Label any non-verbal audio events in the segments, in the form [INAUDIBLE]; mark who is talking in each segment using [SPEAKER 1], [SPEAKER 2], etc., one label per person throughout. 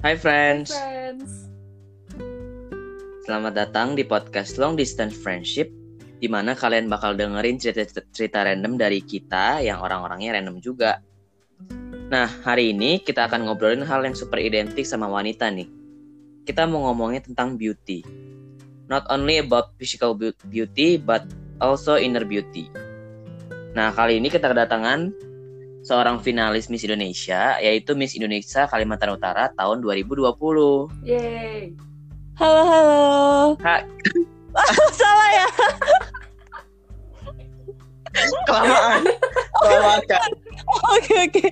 [SPEAKER 1] Hai friends,
[SPEAKER 2] friends.
[SPEAKER 1] selamat datang di podcast Long Distance Friendship di mana kalian bakal dengerin cerita-cerita random dari kita yang orang-orangnya random juga. Nah, hari ini kita akan ngobrolin hal yang super identik sama wanita nih. Kita mau ngomongin tentang beauty. Not only about physical beau- beauty, but also inner beauty. Nah, kali ini kita kedatangan seorang finalis Miss Indonesia, yaitu Miss Indonesia Kalimantan Utara tahun 2020.
[SPEAKER 2] Yeay.
[SPEAKER 3] Halo, halo.
[SPEAKER 1] Hai.
[SPEAKER 3] Salah ya?
[SPEAKER 1] Kelamaan. Kelamaan, Kak.
[SPEAKER 3] Oke, oke.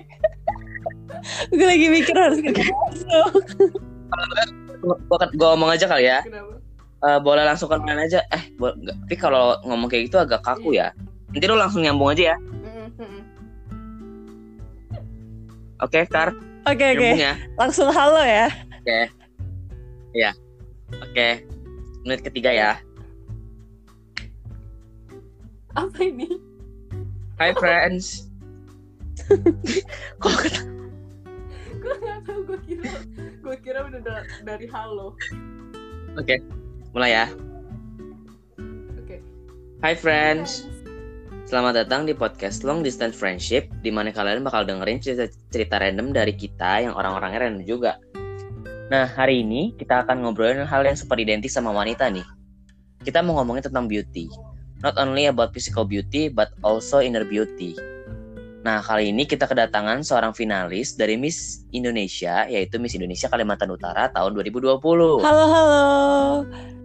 [SPEAKER 3] Gue lagi mikir harus ke masuk.
[SPEAKER 1] Gua, gua ngomong aja kali ya.
[SPEAKER 2] Kenapa?
[SPEAKER 1] Eh, boleh langsung kenalan aja. Eh, bo- nggak. tapi kalau ngomong kayak gitu agak kaku ya. Nanti lu langsung nyambung aja ya. Oke, Kar.
[SPEAKER 3] Oke, oke.
[SPEAKER 1] Nyambung ya.
[SPEAKER 3] Langsung halo ya.
[SPEAKER 1] Oke. Iya. Oke. Menit ketiga ya.
[SPEAKER 2] Apa ini?
[SPEAKER 1] Hai friends. [LAUGHS] Kok kata
[SPEAKER 2] Gue nggak tahu. Gue kira, gue kira udah da- dari halo.
[SPEAKER 1] Oke. Mulai ya.
[SPEAKER 2] Oke.
[SPEAKER 1] Hai friends. Selamat datang di podcast Long Distance Friendship di mana kalian bakal dengerin cerita-cerita random dari kita yang orang-orangnya random juga. Nah, hari ini kita akan ngobrolin hal yang super identik sama wanita nih. Kita mau ngomongin tentang beauty. Not only about physical beauty, but also inner beauty. Nah, kali ini kita kedatangan seorang finalis dari Miss Indonesia, yaitu Miss Indonesia Kalimantan Utara tahun 2020.
[SPEAKER 3] Halo, halo.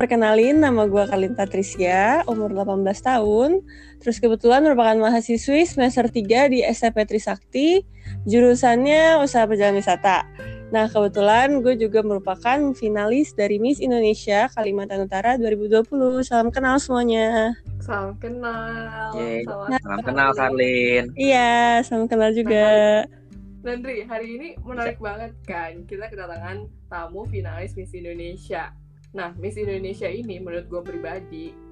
[SPEAKER 3] Perkenalin, nama gue Kalinta Trisya, umur 18 tahun. Terus kebetulan merupakan mahasiswi semester 3 di SMP Trisakti, jurusannya Usaha Perjalanan Wisata. Nah, kebetulan gue juga merupakan finalis dari Miss Indonesia Kalimantan Utara 2020. Salam kenal semuanya.
[SPEAKER 2] Salam kenal.
[SPEAKER 1] Yeay.
[SPEAKER 2] Selamat
[SPEAKER 1] Salam kenal, Karlin.
[SPEAKER 3] Iya, salam kenal juga.
[SPEAKER 2] Nandri, hari ini menarik banget kan. Kita kedatangan tamu finalis Miss Indonesia. Nah, Miss Indonesia ini menurut gue pribadi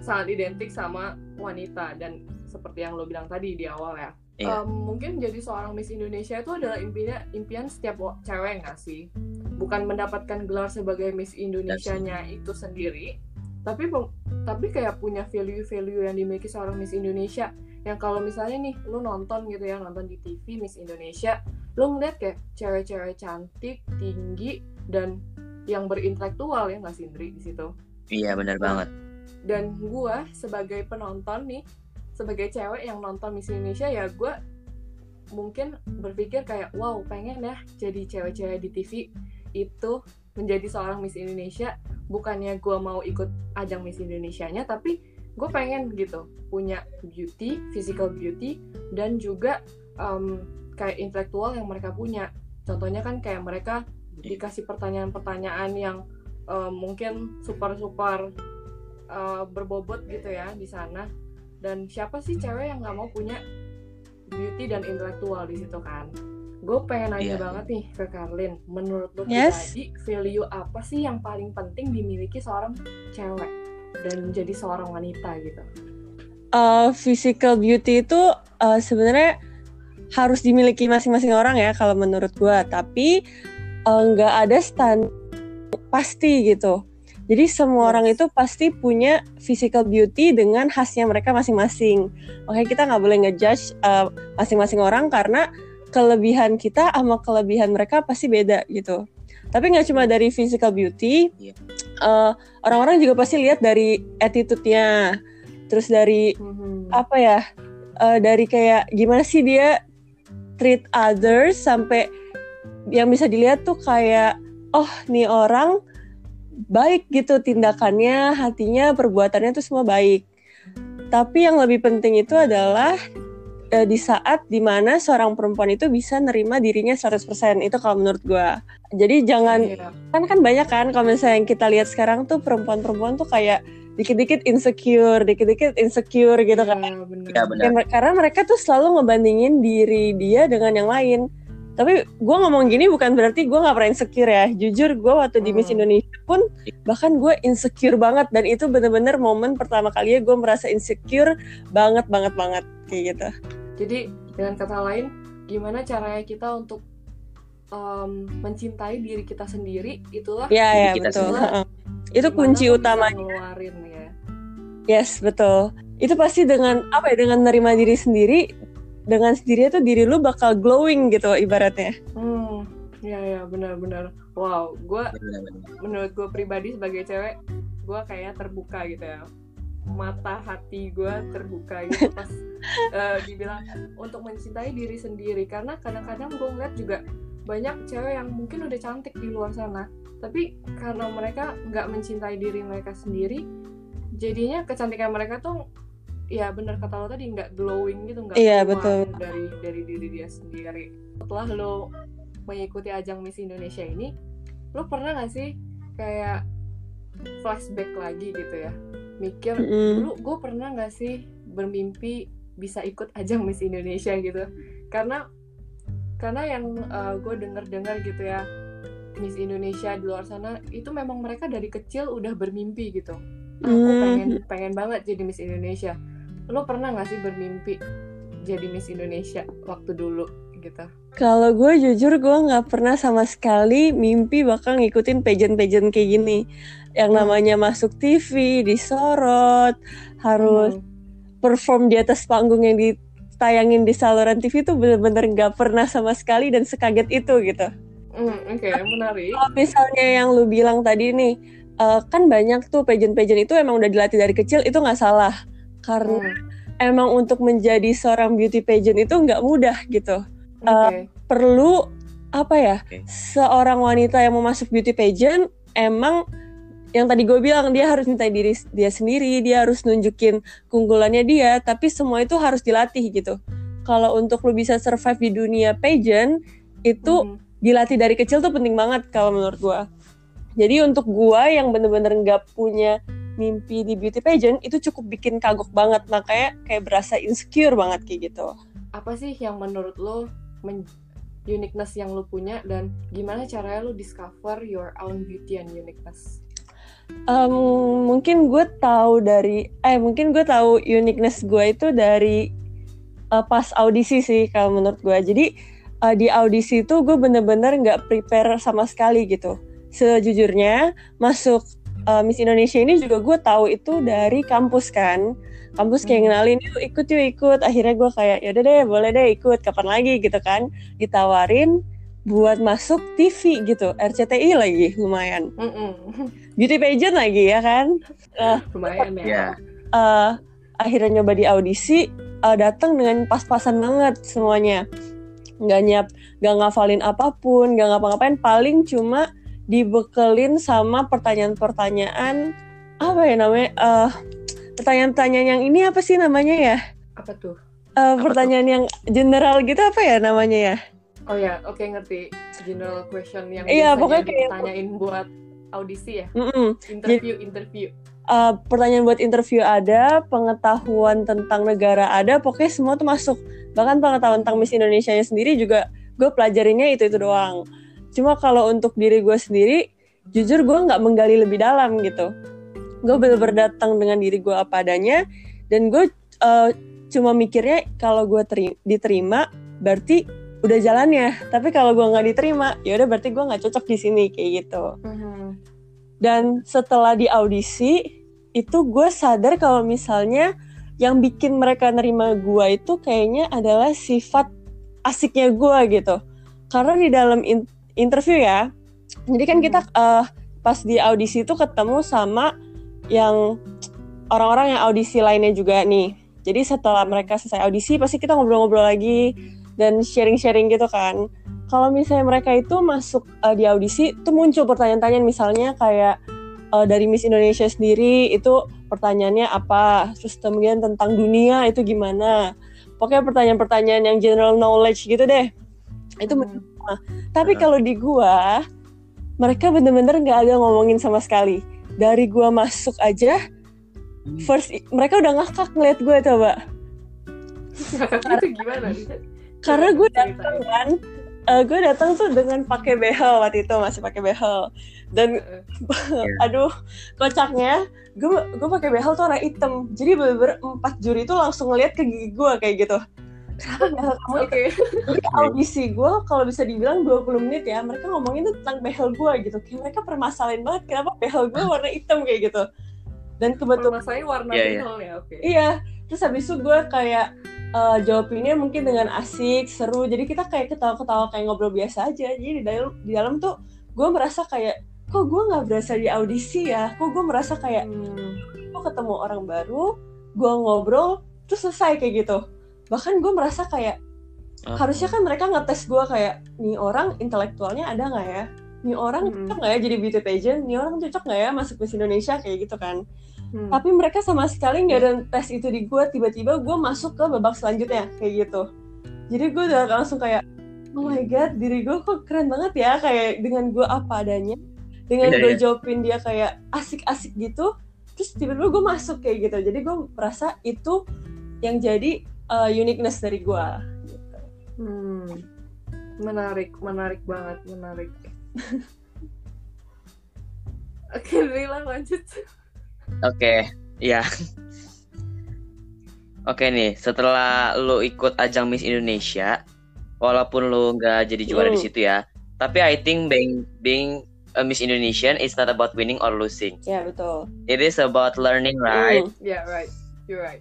[SPEAKER 2] sangat identik sama wanita dan seperti yang lo bilang tadi di awal ya.
[SPEAKER 1] Iya.
[SPEAKER 2] Em, mungkin jadi seorang Miss Indonesia itu adalah impian impian setiap cewek nggak sih? Bukan mendapatkan gelar sebagai Miss Indonesia-nya itu sendiri, tapi tapi kayak punya value-value yang dimiliki seorang Miss Indonesia yang kalau misalnya nih lu nonton gitu ya nonton di TV Miss Indonesia lu ngeliat kayak cewek-cewek cantik tinggi dan yang berintelektual ya nggak sih Indri di situ
[SPEAKER 1] Iya, benar banget.
[SPEAKER 2] Dan gua sebagai penonton nih sebagai cewek yang nonton Miss Indonesia ya gua mungkin berpikir kayak wow pengen ya jadi cewek-cewek di TV itu menjadi seorang Miss Indonesia. Bukannya gua mau ikut ajang Miss Indonesia-nya tapi gue pengen gitu punya beauty physical beauty dan juga em, kayak intelektual yang mereka punya. Contohnya kan kayak mereka dikasih pertanyaan-pertanyaan yang em, mungkin super-super eh, berbobot gitu ya di sana. Dan siapa sih cewek yang nggak mau punya beauty dan intelektual di situ kan? Gue pengen nanya
[SPEAKER 1] Iya.
[SPEAKER 2] banget nih ke Karlin. Menurut lo
[SPEAKER 3] Yes.
[SPEAKER 2] pribadi value apa sih yang paling penting dimiliki seorang cewek dan jadi seorang wanita gitu?
[SPEAKER 3] Uh, physical beauty itu uh, sebenarnya harus dimiliki masing-masing orang ya kalau menurut gua. Tapi uh, nggak ada stand pasti gitu jadi semua
[SPEAKER 2] Yes.
[SPEAKER 3] orang itu pasti punya physical beauty dengan khasnya mereka masing-masing oke kita nggak boleh ngejudge uh, masing-masing orang karena kelebihan kita sama kelebihan mereka pasti beda gitu tapi nggak cuma dari physical beauty
[SPEAKER 1] Iya.
[SPEAKER 3] uh, orang-orang juga pasti lihat dari attitude-nya terus dari
[SPEAKER 2] Mhm.
[SPEAKER 3] apa ya eh, dari kayak gimana sih dia treat others sampai yang bisa dilihat tuh kayak oh nih orang baik gitu tindakannya hatinya perbuatannya tuh semua baik tapi yang lebih penting itu adalah eh, di saat di mana seorang perempuan itu bisa nerima dirinya 100% itu kalau menurut gua jadi jangan
[SPEAKER 2] Iya.
[SPEAKER 3] kan kan banyak kan kalau misalnya yang kita lihat sekarang tuh perempuan-perempuan tuh kayak dikit-dikit insecure, dikit-dikit insecure gitu kan.
[SPEAKER 2] Iya, bener.
[SPEAKER 1] Iya, benar.
[SPEAKER 3] Ya, mer- karena mereka tuh selalu ngebandingin diri dia dengan yang lain. Tapi gue ngomong gini bukan berarti gue nggak pernah insecure ya. Jujur gue waktu di Miss
[SPEAKER 2] Hmm.
[SPEAKER 3] Indonesia pun bahkan gue insecure banget dan itu bener-bener momen pertama kali gue merasa insecure banget banget banget kayak gitu.
[SPEAKER 2] Jadi dengan kata lain, gimana caranya kita untuk em, mencintai diri kita sendiri itulah
[SPEAKER 3] ya ya
[SPEAKER 1] kita
[SPEAKER 3] betul. Heeh. itu kunci utamanya
[SPEAKER 2] ngeluarin ya
[SPEAKER 3] yes betul itu pasti dengan apa ya dengan menerima diri sendiri dengan sendiri tuh diri lu bakal glowing gitu ibaratnya.
[SPEAKER 2] Hmm ya ya benar-benar wow gue menurut gue pribadi sebagai cewek gue kayak terbuka gitu ya. Mata hati gue terbuka gitu pas [LAUGHS] eh, dibilang untuk mencintai diri sendiri. Karena kadang-kadang gue ngeliat juga banyak cewek yang mungkin udah cantik di luar sana tapi karena mereka nggak mencintai diri mereka sendiri jadinya kecantikan mereka tuh ya bener kata lo tadi nggak glowing gitu nggak
[SPEAKER 3] Iya, betul.
[SPEAKER 2] dari dari diri dia sendiri. Setelah lo mengikuti ajang Miss Indonesia ini lo pernah nggak sih kayak flashback lagi gitu ya? Mikir dulu gue pernah nggak sih bermimpi bisa ikut ajang Miss Indonesia? gitu. Karena karena yang gue denger-dengar gitu ya Miss Indonesia di luar sana itu memang mereka dari kecil udah bermimpi gitu. Aku
[SPEAKER 3] Hmm.
[SPEAKER 2] pengen pengen banget jadi Miss Indonesia lo pernah nggak sih bermimpi jadi Miss Indonesia waktu dulu gitu
[SPEAKER 3] Kalau gue jujur gue nggak pernah sama sekali mimpi bakal ngikutin pageant-pageant kayak gini. Yang
[SPEAKER 2] Hmm.
[SPEAKER 3] namanya masuk TV, disorot, harus
[SPEAKER 2] Hmm.
[SPEAKER 3] perform di atas panggung yang ditayangin di saluran TV itu bener-bener nggak pernah sama sekali dan sekaget itu gitu.
[SPEAKER 2] Hmm, oke menarik
[SPEAKER 3] Kalau misalnya yang lu bilang tadi nih, eh, kan banyak tuh pageant-pageant itu emang udah dilatih dari kecil itu nggak salah. Karena
[SPEAKER 2] Hmm,
[SPEAKER 3] emang untuk menjadi seorang beauty pageant itu nggak mudah gitu.
[SPEAKER 2] oke.
[SPEAKER 3] Perlu apa ya
[SPEAKER 1] Oke.
[SPEAKER 3] seorang wanita yang mau masuk beauty pageant emang yang tadi gue bilang dia harus minta diri dia sendiri dia harus nunjukin keunggulannya dia tapi semua itu harus dilatih gitu. Kalau untuk lu bisa survive di dunia pageant itu
[SPEAKER 2] Hmm,
[SPEAKER 3] dilatih dari kecil tuh penting banget kalau menurut gue jadi untuk gue yang bener-bener nggak punya mimpi di beauty pageant itu cukup bikin kagok banget makanya kayak berasa insecure banget kayak gitu.
[SPEAKER 2] Apa sih yang menurut lo men- uniqueness yang lo punya dan gimana caranya lo discover your own beauty and uniqueness?
[SPEAKER 3] Em, mungkin gue tahu dari eh mungkin gue tahu uniqueness gue itu dari eh, pas audisi sih kalau menurut gue. Jadi eh, di audisi itu gue bener-bener nggak prepare sama sekali gitu. Sejujurnya masuk eh, Miss Indonesia ini juga gue tahu itu dari kampus kan. Kampus kayak
[SPEAKER 2] Hmm.
[SPEAKER 3] ngenalin yuk ikut yuk ikut. Akhirnya gue kayak ya udah deh boleh deh ikut. Kapan lagi gitu kan. Ditawarin buat masuk TV gitu. RCTI lagi lumayan.
[SPEAKER 2] Mm-mm.
[SPEAKER 3] beauty pageant lagi ya kan?
[SPEAKER 2] Lumayan ya.
[SPEAKER 1] Iya.
[SPEAKER 3] Eh, akhirnya nyoba di audisi eh, datang dengan pas-pasan banget semuanya. Nggak nyap nggak ngafalin apa pun nggak ngapa-ngapain. Paling cuma dibekelin sama pertanyaan-pertanyaan apa ya namanya eh, pertanyaan-pertanyaan yang ini apa sih namanya ya
[SPEAKER 2] apa tuh
[SPEAKER 3] Eh,
[SPEAKER 1] tuh?
[SPEAKER 3] pertanyaan yang general gitu apa ya namanya ya
[SPEAKER 2] oh ya oke ngerti general question yang
[SPEAKER 3] Iya, pokoknya kayak-
[SPEAKER 2] ditanyain buat audisi ya
[SPEAKER 3] Mm-mm.
[SPEAKER 2] interview interview
[SPEAKER 3] Eh, pertanyaan buat interview ada, pengetahuan tentang negara ada, pokoknya semua tuh masuk. Bahkan pengetahuan tentang Miss Indonesia sendiri juga gue pelajarinnya itu itu doang. Cuma kalau untuk diri gue sendiri, jujur gue nggak menggali lebih dalam gitu. Gue bener-bener datang dengan diri gue apa adanya, dan gue eh, cuma mikirnya kalau gue teri- diterima, berarti udah jalannya. Tapi kalau gue nggak diterima, ya udah berarti gue nggak cocok di sini kayak gitu
[SPEAKER 2] Mhm.
[SPEAKER 3] dan setelah di audisi itu gue sadar kalau misalnya yang bikin mereka nerima gue itu kayaknya adalah sifat asiknya gue gitu karena di dalam in- interview ya. Jadi kan kita eh, pas di audisi itu ketemu sama yang orang-orang yang audisi lainnya juga nih. Jadi setelah mereka selesai audisi pasti kita ngobrol-ngobrol lagi dan sharing-sharing gitu kan. Kalau misalnya mereka itu masuk uh, di audisi tuh muncul pertanyaan-pertanyaan misalnya kayak uh, dari Miss Indonesia sendiri itu pertanyaannya apa? Terus kemudian tentang dunia itu gimana? Pokoknya pertanyaan-pertanyaan yang general knowledge gitu deh. Itu Tapi
[SPEAKER 1] Heeh.
[SPEAKER 3] kalau di gua mereka bener-bener nggak ada ngomongin sama sekali. Dari gua masuk aja first mereka udah ngakak ngeliat gua coba. [LAUGHS]
[SPEAKER 2] Itu gimana?
[SPEAKER 3] Karena gue datang kan gue datang tuh dengan pakai behel waktu itu masih pakai behel. Dan
[SPEAKER 2] Heeh. [LAUGHS]
[SPEAKER 3] aduh kocaknya gue gue pakai behel tuh warna hitam. Jadi bener-bener empat juri itu langsung ngeliat ke gigi gue kayak gitu kenapa behel kamu
[SPEAKER 2] Oke.
[SPEAKER 3] Jadi audisi gue kalau bisa dibilang 20 menit ya mereka ngomongin tuh tentang behel gue gitu. Kayak mereka permasalahin banget kenapa behel gue warna hitam kayak gitu. Dan kebetulan
[SPEAKER 2] Masalahnya warna
[SPEAKER 1] Iya, iya.
[SPEAKER 2] behel ya, oke.
[SPEAKER 3] iya terus habis itu gue kayak eh, jawabinnya mungkin dengan asik seru. Jadi kita kayak ketawa-ketawa kayak ngobrol biasa aja. Jadi di dalam di dalam tuh gue merasa kayak kok gue nggak berasa di audisi ya? Kok gue merasa kayak
[SPEAKER 2] Hmm.
[SPEAKER 3] gue ketemu orang baru gue ngobrol terus selesai kayak gitu bahkan gue merasa kayak
[SPEAKER 1] Ah.
[SPEAKER 3] harusnya kan mereka ngetes gue kayak nih orang intelektualnya ada nggak ya? Nih orang
[SPEAKER 2] Hmm.
[SPEAKER 3] cocok nggak ya jadi beauty pageant? Nih orang cocok nggak ya masuk Miss Indonesia? Kayak gitu kan.
[SPEAKER 2] Hmm.
[SPEAKER 3] tapi mereka sama sekali nggak ada tes itu di gue tiba-tiba gue masuk ke babak selanjutnya kayak gitu. Jadi gue udah langsung kayak oh my god diri gue kok keren banget ya? Kayak dengan gue apa adanya. Dengan
[SPEAKER 1] Iya,
[SPEAKER 3] gue
[SPEAKER 1] iya.
[SPEAKER 3] jawabin dia kayak asik-asik gitu. Terus tiba-tiba gue masuk kayak gitu. Jadi gue merasa itu yang jadi uh, uniqueness dari gue
[SPEAKER 2] Hmm. Menarik, menarik banget, menarik. [LAUGHS] Oke, Rila lanjut.
[SPEAKER 1] Oke, ya. Oke nih, setelah lu ikut ajang Miss Indonesia, walaupun lu nggak jadi juara di
[SPEAKER 3] Hmm.
[SPEAKER 1] situ ya, tapi I think being being a Miss Indonesian is not about winning or losing.
[SPEAKER 3] ya betul
[SPEAKER 1] It is about learning, right?
[SPEAKER 3] Hmm.
[SPEAKER 2] Yeah, right. You're right.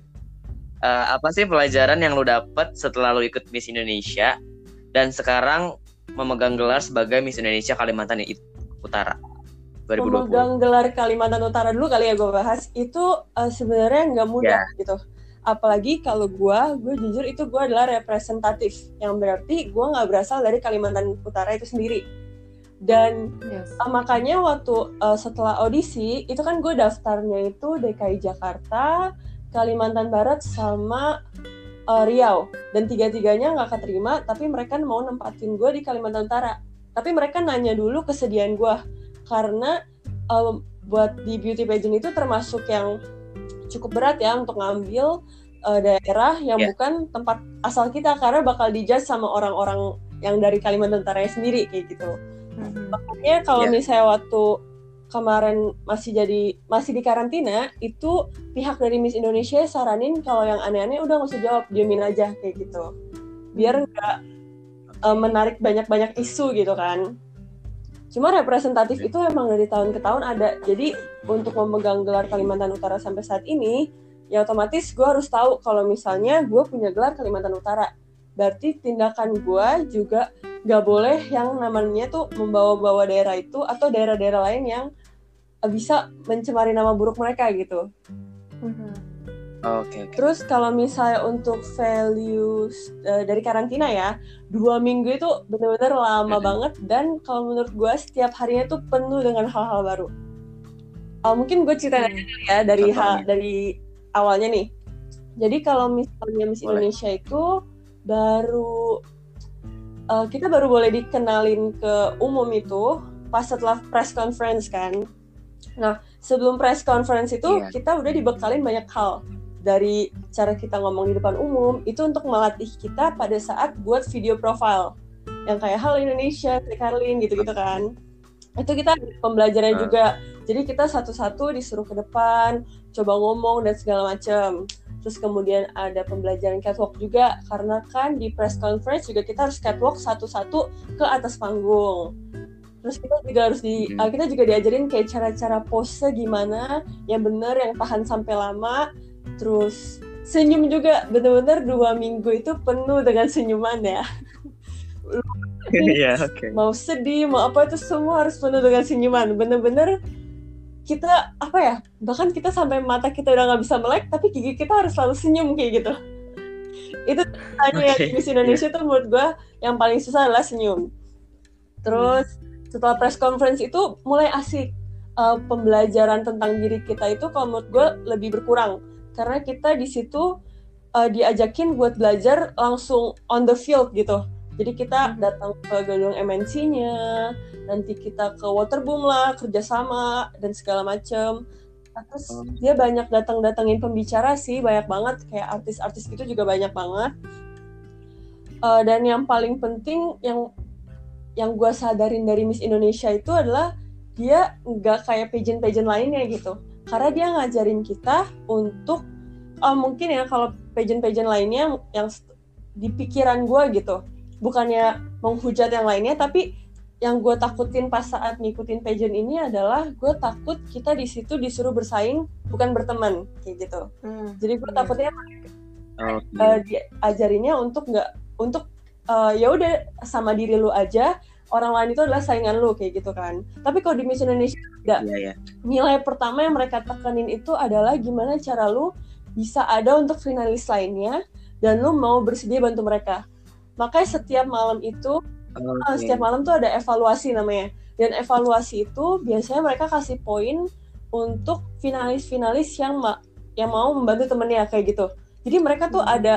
[SPEAKER 1] Eh, apa sih pelajaran yang lu dapat setelah lu ikut Miss Indonesia? Dan sekarang memegang gelar sebagai Miss Indonesia Kalimantan Utara 2020?
[SPEAKER 3] memegang gelar Kalimantan Utara dulu kali ya gue bahas. Itu uh, sebenarnya nggak mudah gitu. Apalagi kalau gue gue jujur itu gue adalah representatif. Yang berarti gue nggak berasal dari Kalimantan Utara itu sendiri. Dan
[SPEAKER 2] Yes.
[SPEAKER 3] uh, makanya waktu uh, setelah audisi itu kan gue daftarnya itu DKI Jakarta Kalimantan Barat sama uh, Riau dan tiga-tiganya nggak keterima tapi mereka mau nempatin gue di Kalimantan Utara tapi mereka nanya dulu kesediaan gue karena um, buat di beauty pageant itu termasuk yang cukup berat ya untuk ngambil uh, daerah yang
[SPEAKER 1] Ya.
[SPEAKER 3] bukan tempat asal kita karena bakal dijudge sama orang-orang yang dari Kalimantan Utara sendiri kayak gitu.
[SPEAKER 2] Mhm.
[SPEAKER 3] Makanya kalau
[SPEAKER 1] Ya.
[SPEAKER 3] misalnya waktu kemarin masih jadi masih di karantina itu pihak dari Miss Indonesia saranin kalau yang aneh-aneh udah nggak usah jawab diemin aja kayak gitu. Biar nggak uh, menarik banyak-banyak isu gitu kan. Cuma representatif itu emang dari tahun ke tahun ada. Jadi untuk memegang gelar Kalimantan Utara sampai saat ini ya otomatis gue harus tahu kalau misalnya gue punya gelar Kalimantan Utara. Berarti tindakan gue juga nggak boleh yang namanya tuh membawa-bawa daerah itu atau daerah-daerah lain yang bisa mencemari nama buruk mereka gitu
[SPEAKER 2] Mhm.
[SPEAKER 1] Oke, oke.
[SPEAKER 3] Terus kalau misalnya untuk values uh, dari karantina ya, dua minggu itu benar-benar lama
[SPEAKER 1] Mhm.
[SPEAKER 3] banget dan kalau menurut gue setiap harinya tuh penuh dengan hal-hal baru. Uh, mungkin gue ceritain aja kali ya dari ha- dari awalnya nih. Jadi kalau misalnya Miss
[SPEAKER 1] Boleh.
[SPEAKER 3] Indonesia itu baru uh, kita baru boleh dikenalin ke umum itu pas setelah press conference kan. Nah sebelum press conference itu
[SPEAKER 1] Iya.
[SPEAKER 3] kita udah dibekalin banyak hal dari cara kita ngomong di depan umum itu untuk melatih kita pada saat buat video profile yang kayak hal Indonesia, Karlin gitu-gitu kan. Itu kita pembelajaran
[SPEAKER 1] Ah.
[SPEAKER 3] juga. Jadi kita satu-satu disuruh ke depan, coba ngomong dan segala macam. Terus kemudian ada pembelajaran catwalk juga karena kan di press conference juga kita harus catwalk satu-satu ke atas panggung. Terus kita juga harus di
[SPEAKER 1] Mhm.
[SPEAKER 3] uh, kita juga diajarin kayak cara-cara pose gimana yang benar yang tahan sampai lama. Terus senyum juga bener-bener dua minggu itu penuh dengan senyuman ya. [LAUGHS]
[SPEAKER 1] Iya, oke.
[SPEAKER 3] Mau sedih, mau apa itu semua harus penuh dengan senyuman. Bener-bener kita apa ya? Bahkan kita sampai mata kita udah nggak bisa melek, tapi gigi kita harus selalu senyum kayak gitu. Itu hanya yang
[SPEAKER 1] Oke,
[SPEAKER 3] di Miss Indonesia tuh menurut gue yang paling susah adalah senyum. Terus setelah press conference itu mulai asik Uh, pembelajaran tentang diri kita itu kalau menurut gue lebih berkurang karena kita di situ uh, diajakin buat belajar langsung on the field gitu. Jadi kita
[SPEAKER 2] Hmm.
[SPEAKER 3] datang ke gedung MNC-nya, nanti kita ke Waterboom lah, kerjasama dan segala macem. Nah, terus
[SPEAKER 1] Oh.
[SPEAKER 3] dia banyak datang-datangin pembicara sih, banyak banget kayak artis-artis gitu juga banyak banget. Uh, dan yang paling penting yang yang gue sadarin dari Miss Indonesia itu adalah dia nggak kayak pageant-pageant lainnya gitu. Karena dia ngajarin kita untuk oh, mungkin ya kalau pageant-pageant lainnya yang di pikiran gue gitu bukannya menghujat yang lainnya tapi yang gue takutin pas saat ngikutin pageant ini adalah gue takut kita di situ disuruh bersaing bukan berteman kayak gitu
[SPEAKER 2] Hmm.
[SPEAKER 3] jadi gue
[SPEAKER 2] Iya.
[SPEAKER 3] takutnya
[SPEAKER 1] Oh,
[SPEAKER 3] uh, diajarinnya untuk nggak untuk uh, ya udah sama diri lu aja orang lain itu adalah saingan lu kayak gitu kan tapi kalau di Miss Indonesia
[SPEAKER 1] iya ya.
[SPEAKER 3] nilai pertama yang mereka tekanin itu adalah gimana cara lu bisa ada untuk finalis lainnya dan lu mau bersedia bantu mereka makanya setiap malam itu uh,
[SPEAKER 1] Oke.
[SPEAKER 3] setiap malam tuh ada evaluasi namanya dan evaluasi itu biasanya mereka kasih poin untuk finalis-finalis yang ma- yang mau membantu temennya kayak gitu jadi mereka tuh
[SPEAKER 2] Hmm.
[SPEAKER 3] ada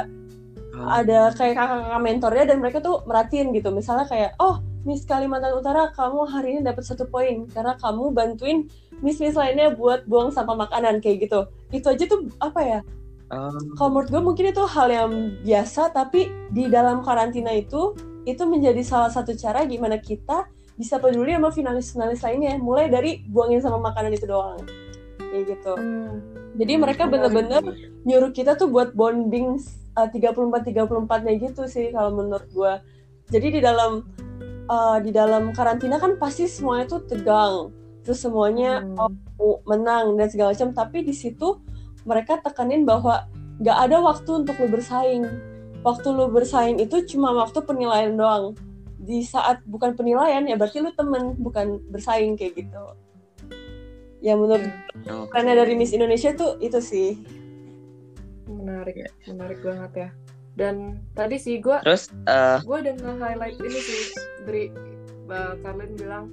[SPEAKER 1] Oh,
[SPEAKER 3] ada kayak kakak-kakak mentornya dan mereka tuh merhatiin gitu misalnya kayak oh Miss Kalimantan Utara kamu hari ini dapat satu poin karena kamu bantuin Miss Miss lainnya buat buang sampah makanan kayak gitu itu aja tuh apa ya
[SPEAKER 1] oh,
[SPEAKER 3] kalau menurut gue mungkin itu hal yang biasa tapi di dalam karantina itu itu menjadi salah satu cara gimana kita bisa peduli sama finalis-finalis lainnya mulai dari buangin sama makanan itu doang kayak gitu
[SPEAKER 2] Hmm.
[SPEAKER 3] jadi mereka
[SPEAKER 2] Menarik.
[SPEAKER 3] bener-bener nyuruh kita tuh buat bonding uh, 34 34 nya gitu sih kalau menurut gua. Jadi di dalam uh, di dalam karantina kan pasti semuanya tuh tegang. Terus semuanya
[SPEAKER 2] Hmm.
[SPEAKER 3] menang dan segala macam, tapi di situ mereka tekanin bahwa nggak ada waktu untuk lu bersaing. Waktu lu bersaing itu cuma waktu penilaian doang. Di saat bukan penilaian ya berarti lu temen bukan bersaing kayak gitu. Ya menurut
[SPEAKER 1] oke.
[SPEAKER 3] karena dari Miss Indonesia tuh itu sih.
[SPEAKER 2] menarik
[SPEAKER 1] Iya.
[SPEAKER 2] menarik banget ya dan tadi sih gue
[SPEAKER 1] Terus eh,
[SPEAKER 2] gue udah nge-highlight ini sih dari Mbak Karlin bilang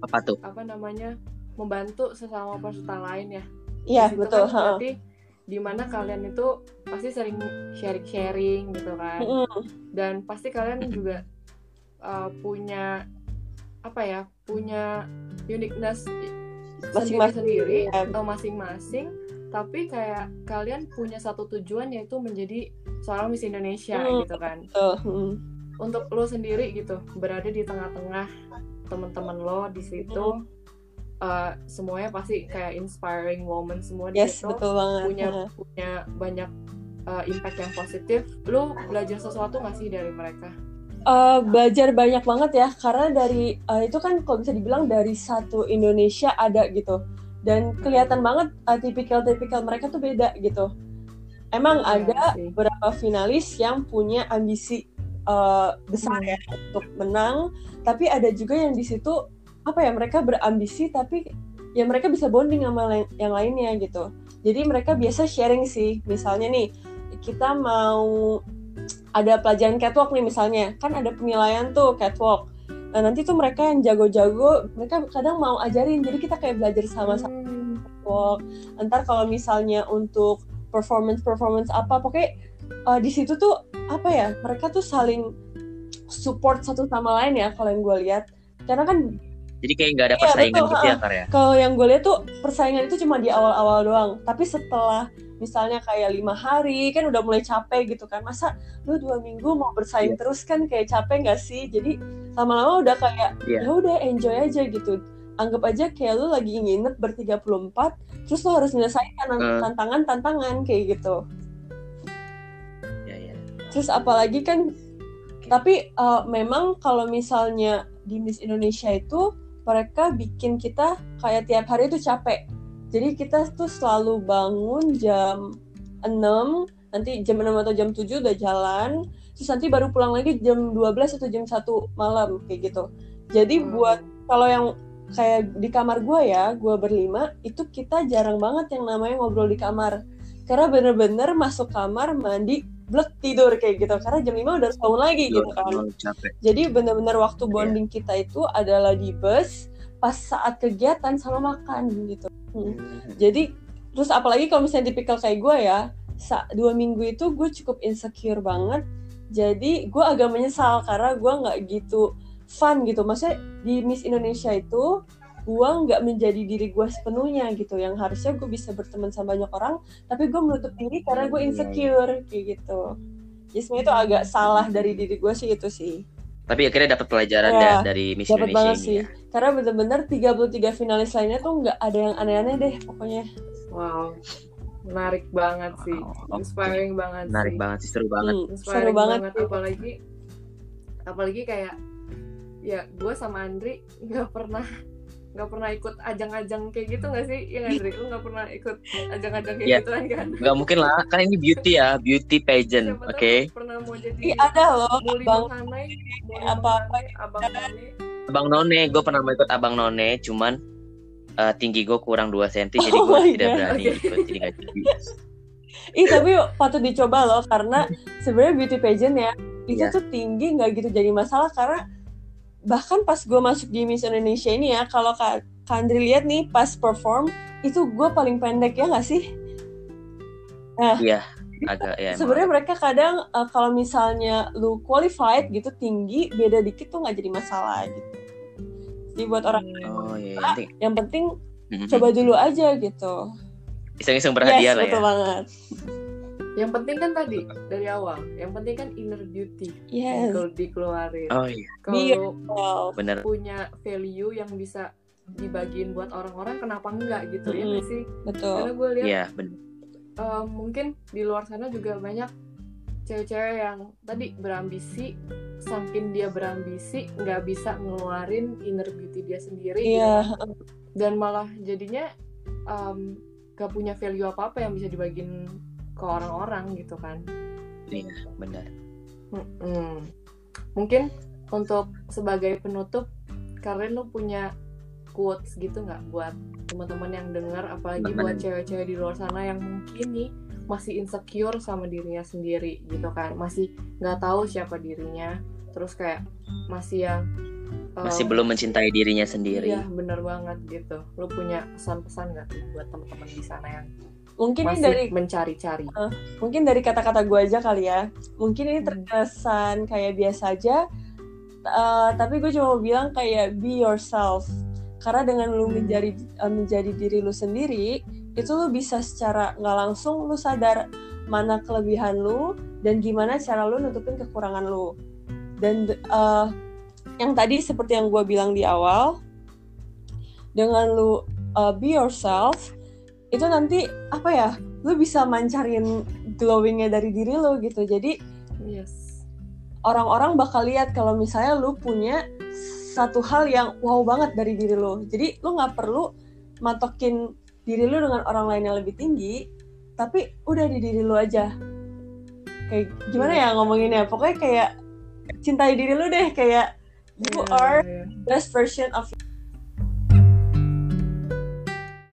[SPEAKER 1] apa tuh?
[SPEAKER 2] apa namanya membantu sesama peserta lain ya
[SPEAKER 3] Iya
[SPEAKER 2] situ
[SPEAKER 3] betul.
[SPEAKER 2] kan berarti di mana kalian itu pasti sering sharing-sharing gitu kan. Dan pasti kalian juga uh, punya apa ya punya uniqueness sendiri-sendiri
[SPEAKER 3] ya.
[SPEAKER 2] atau masing-masing. Tapi kayak kalian punya satu tujuan yaitu menjadi seorang Miss Indonesia
[SPEAKER 3] Hmm.
[SPEAKER 2] gitu kan.
[SPEAKER 3] Mm.
[SPEAKER 2] untuk lo sendiri gitu berada di tengah-tengah teman-teman lo di situ uh, semuanya pasti kayak inspiring woman semua di
[SPEAKER 3] Yes
[SPEAKER 2] situ
[SPEAKER 3] betul banget.
[SPEAKER 2] punya punya banyak uh, impact yang positif lo belajar sesuatu nggak sih dari mereka
[SPEAKER 3] Eh, belajar banyak banget ya karena dari eh, itu kan kalau bisa dibilang dari satu Indonesia ada gitu dan kelihatan banget eh, tipikal-tipikal mereka tuh beda gitu. Emang
[SPEAKER 2] Iya
[SPEAKER 3] ada
[SPEAKER 2] sih.
[SPEAKER 3] beberapa finalis yang punya ambisi eh, besar
[SPEAKER 2] Hmm.
[SPEAKER 3] ya untuk menang, tapi ada juga yang di situ apa ya mereka berambisi tapi ya mereka bisa bonding sama yang lainnya gitu. Jadi mereka biasa sharing sih, misalnya nih kita mau ada pelajaran catwalk nih misalnya, kan ada penilaian tuh catwalk. Nah nanti tuh mereka yang jago-jago, mereka kadang mau ajarin, jadi kita kayak belajar sama-sama
[SPEAKER 2] Hmm.
[SPEAKER 3] catwalk. Ntar kalau misalnya untuk performance performance apa, pokoknya uh, di situ tuh apa ya, mereka tuh saling support satu sama lain ya kalau yang gue lihat. Karena kan
[SPEAKER 1] Jadi kayak nggak ada
[SPEAKER 3] Iya,
[SPEAKER 1] persaingan
[SPEAKER 3] betul,
[SPEAKER 1] gitu ya,
[SPEAKER 3] ha.
[SPEAKER 1] Kar ya?
[SPEAKER 3] kalau yang gue lihat tuh persaingan itu cuma di awal-awal doang. Tapi setelah misalnya kayak lima hari kan udah mulai capek gitu kan. Masa lu dua minggu mau bersaing
[SPEAKER 1] Iya.
[SPEAKER 3] terus kan kayak capek nggak sih? Jadi lama-lama udah kayak
[SPEAKER 1] Iya.
[SPEAKER 3] ya udah enjoy aja gitu. Anggap aja kayak lu lagi nginep ber 34 terus lu harus nyelesain tantan-
[SPEAKER 1] Eh.
[SPEAKER 3] tantangan-tantangan kayak gitu.
[SPEAKER 1] Ya, ya.
[SPEAKER 3] Terus apalagi kan tapi eh, memang kalau misalnya di Miss Indonesia itu mereka bikin kita kayak tiap hari itu capek. Jadi kita tuh selalu bangun jam 6, nanti jam 6 atau jam 7 udah jalan, terus nanti baru pulang lagi jam 12 atau jam 1 malam kayak gitu. Jadi
[SPEAKER 2] Hmm.
[SPEAKER 3] buat kalau yang kayak di kamar gue ya, gue berlima, itu kita jarang banget yang namanya ngobrol di kamar. Karena bener-bener masuk kamar, mandi, blek tidur kayak gitu. Karena jam 5 udah harus bangun lagi gitu kan.
[SPEAKER 1] Capek.
[SPEAKER 3] Jadi bener-bener waktu
[SPEAKER 1] Iya.
[SPEAKER 3] bonding kita itu adalah di bus, pas saat kegiatan sama makan gitu. Hmm. Jadi terus apalagi kalau misalnya tipikal kayak gue ya, dua minggu itu gue cukup insecure banget. Jadi gue agak menyesal karena gue nggak gitu fun gitu. Maksudnya di Miss Indonesia itu gue nggak menjadi diri gue sepenuhnya gitu. Yang harusnya gue bisa berteman sama banyak orang, tapi gue menutup diri karena gue
[SPEAKER 1] Iya, iya.
[SPEAKER 3] insecure kayak gitu. Jadi sebenarnya itu agak salah dari diri gue sih itu sih.
[SPEAKER 1] Tapi akhirnya dapat pelajaran ya dari Miss
[SPEAKER 3] Dapat
[SPEAKER 1] Indonesia
[SPEAKER 3] banget
[SPEAKER 1] ini
[SPEAKER 3] sih.
[SPEAKER 1] ya.
[SPEAKER 3] Karena bener-bener 33 finalis lainnya tuh nggak ada yang aneh-aneh deh pokoknya.
[SPEAKER 2] wow menarik banget sih
[SPEAKER 1] oke.
[SPEAKER 2] inspiring banget
[SPEAKER 1] Menarik
[SPEAKER 2] sih
[SPEAKER 1] banget sih, seru banget.
[SPEAKER 3] Hmm,
[SPEAKER 2] inspiring
[SPEAKER 3] seru banget,
[SPEAKER 2] banget,
[SPEAKER 3] sih.
[SPEAKER 2] apalagi apalagi kayak ya gue sama Andri nggak pernah nggak pernah ikut ajang-ajang kayak gitu nggak sih ya nggak, Andri lu nggak pernah ikut ajang-ajang kayak
[SPEAKER 1] Iya.
[SPEAKER 2] gituan kan [LAUGHS]
[SPEAKER 1] Gak mungkin lah, kan ini beauty ya, beauty pageant, oke?
[SPEAKER 2] tahu pernah mau jadi
[SPEAKER 3] Ih, ada loh
[SPEAKER 2] Muli
[SPEAKER 3] abang
[SPEAKER 2] Menghanai, Muli
[SPEAKER 3] apa-apa
[SPEAKER 2] Menghanai, abang None
[SPEAKER 1] Abang None, gue pernah mau ikut Abang None, cuman eh, tinggi gue kurang 2 cm, jadi
[SPEAKER 3] Oh
[SPEAKER 1] gue
[SPEAKER 3] my
[SPEAKER 1] tidak
[SPEAKER 3] God.
[SPEAKER 1] berani
[SPEAKER 2] Oke.
[SPEAKER 1] ikut, jadi gak jadi.
[SPEAKER 3] Ih tapi patut dicoba loh karena sebenarnya beauty pageant ya itu
[SPEAKER 1] Iya.
[SPEAKER 3] tuh tinggi nggak gitu jadi masalah karena bahkan pas gue masuk di Miss Indonesia ini ya kalau Kak Andri lihat nih pas perform itu gue paling pendek ya nggak sih?
[SPEAKER 1] Iya, agak ya.
[SPEAKER 3] Sebenarnya mereka kadang eh, kalau misalnya lu qualified gitu tinggi beda dikit tuh nggak jadi masalah gitu. Jadi buat orang.
[SPEAKER 1] Oh iya, yang penting
[SPEAKER 3] yang penting
[SPEAKER 1] Mhm.
[SPEAKER 3] coba dulu aja gitu.
[SPEAKER 1] iseng-iseng berhadiah
[SPEAKER 3] yes,
[SPEAKER 1] lah ya.
[SPEAKER 3] betul banget.
[SPEAKER 2] Yang penting kan tadi dari awal yang penting kan inner beauty
[SPEAKER 3] Yes.
[SPEAKER 2] kalau dikeluarin
[SPEAKER 1] Oh iya,
[SPEAKER 2] kalau
[SPEAKER 3] Wow.
[SPEAKER 1] bener.
[SPEAKER 2] punya value yang bisa dibagiin buat orang-orang kenapa enggak gitu ya
[SPEAKER 3] Mm-mm.
[SPEAKER 2] nggak sih
[SPEAKER 3] Betul.
[SPEAKER 2] karena gue lihat
[SPEAKER 1] Iya, bener.
[SPEAKER 2] eh, mungkin di luar sana juga banyak cewek-cewek yang tadi berambisi saking dia berambisi nggak bisa ngeluarin inner beauty dia sendiri gitu
[SPEAKER 3] Iya.
[SPEAKER 2] dan malah jadinya em, gak punya value apa apa yang bisa dibagiin ke orang-orang gitu kan
[SPEAKER 1] bener.
[SPEAKER 2] Mm-mm. mungkin untuk sebagai penutup kalian lu punya quotes gitu nggak buat teman-teman yang dengar apalagi
[SPEAKER 1] Teman-teman.
[SPEAKER 2] buat cewek-cewek di luar sana yang mungkin nih masih insecure sama dirinya sendiri gitu kan masih nggak tahu siapa dirinya terus kayak masih yang eh,
[SPEAKER 1] Masih belum mencintai dirinya sendiri.
[SPEAKER 2] iya bener banget gitu lu punya pesan-pesan nggak tuh buat teman-teman di sana yang
[SPEAKER 3] Mungkin ini
[SPEAKER 2] masih
[SPEAKER 3] dari
[SPEAKER 2] mencari-cari
[SPEAKER 3] mungkin dari kata-kata gue aja kali ya. Mungkin ini
[SPEAKER 2] Hmm.
[SPEAKER 3] terkesan kayak biasa aja. eh, tapi gue cuma mau bilang kayak be yourself. Karena dengan lu menjadi eh, menjadi diri lu sendiri, itu lu bisa secara nggak langsung lu sadar mana kelebihan lu dan gimana cara lu nutupin kekurangan lu. Dan eh, yang tadi seperti yang gue bilang di awal, dengan lu uh, be yourself, itu nanti apa ya? Lu bisa mancarin glowingnya dari diri lu gitu. Jadi
[SPEAKER 2] yes
[SPEAKER 3] orang-orang bakal lihat kalau misalnya lu punya satu hal yang wow banget dari diri lu. Jadi lu nggak perlu matokin diri lu dengan orang lain yang lebih tinggi, tapi udah di diri lu aja. Kayak gimana ya ngomonginnya? Pokoknya kayak cintai diri lu deh kayak you
[SPEAKER 2] Iya,
[SPEAKER 3] are
[SPEAKER 2] iya.
[SPEAKER 3] best version of